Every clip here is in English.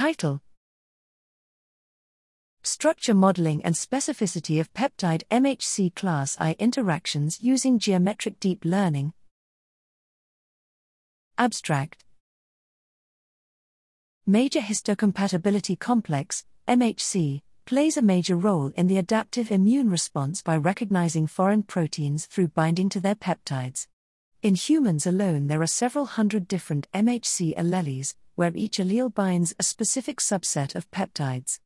Title Structure Modeling and Specificity of Peptide MHC Class I Interactions Using Geometric Deep Learning. Abstract Major Histocompatibility Complex, MHC, plays a major role in the adaptive immune response by recognizing foreign proteins through binding to their peptides. In humans alone, there are several hundred different MHC alleles, where each allele binds a specific subset of peptides.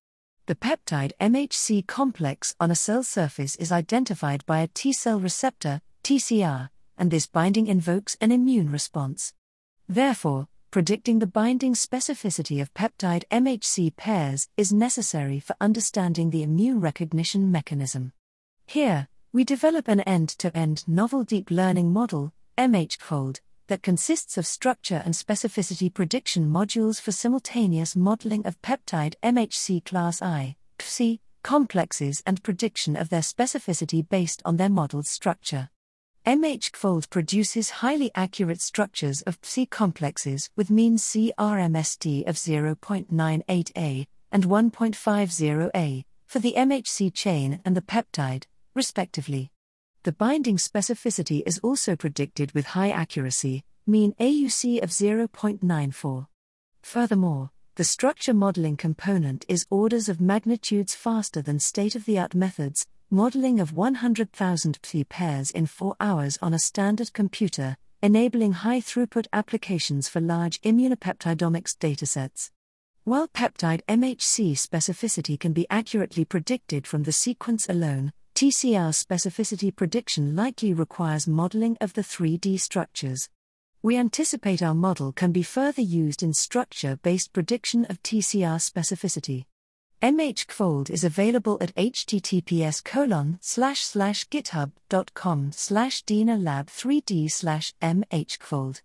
The peptide MHC complex on a cell surface is identified by a T cell receptor, TCR, and this binding invokes an immune response. Therefore, predicting the binding specificity of peptide MHC pairs is necessary for understanding the immune recognition mechanism. Here, we develop an end to end novel deep learning model, MHCFold, that consists of structure and specificity prediction modules for simultaneous modeling of peptide MHC class I, PSI, complexes and prediction of their specificity based on their modeled structure. MHCFold produces highly accurate structures of PSI complexes with mean CRMSD of 0.98A and 1.50A for the MHC chain and the peptide, respectively. The binding specificity is also predicted with high accuracy, mean AUC of 0.94. Furthermore, the structure modeling component is orders of magnitudes faster than state of the art methods, modeling of 100,000 phi pairs in 4 hours on a standard computer, enabling high throughput applications for large immunopeptidomics datasets. While peptide MHC specificity can be accurately predicted from the sequence alone, TCR specificity prediction likely requires modeling of the 3D structures. We anticipate our model can be further used in structure based prediction of TCR specificity. MHCFold is available at https github.com slash lab 3d slash mhcfold.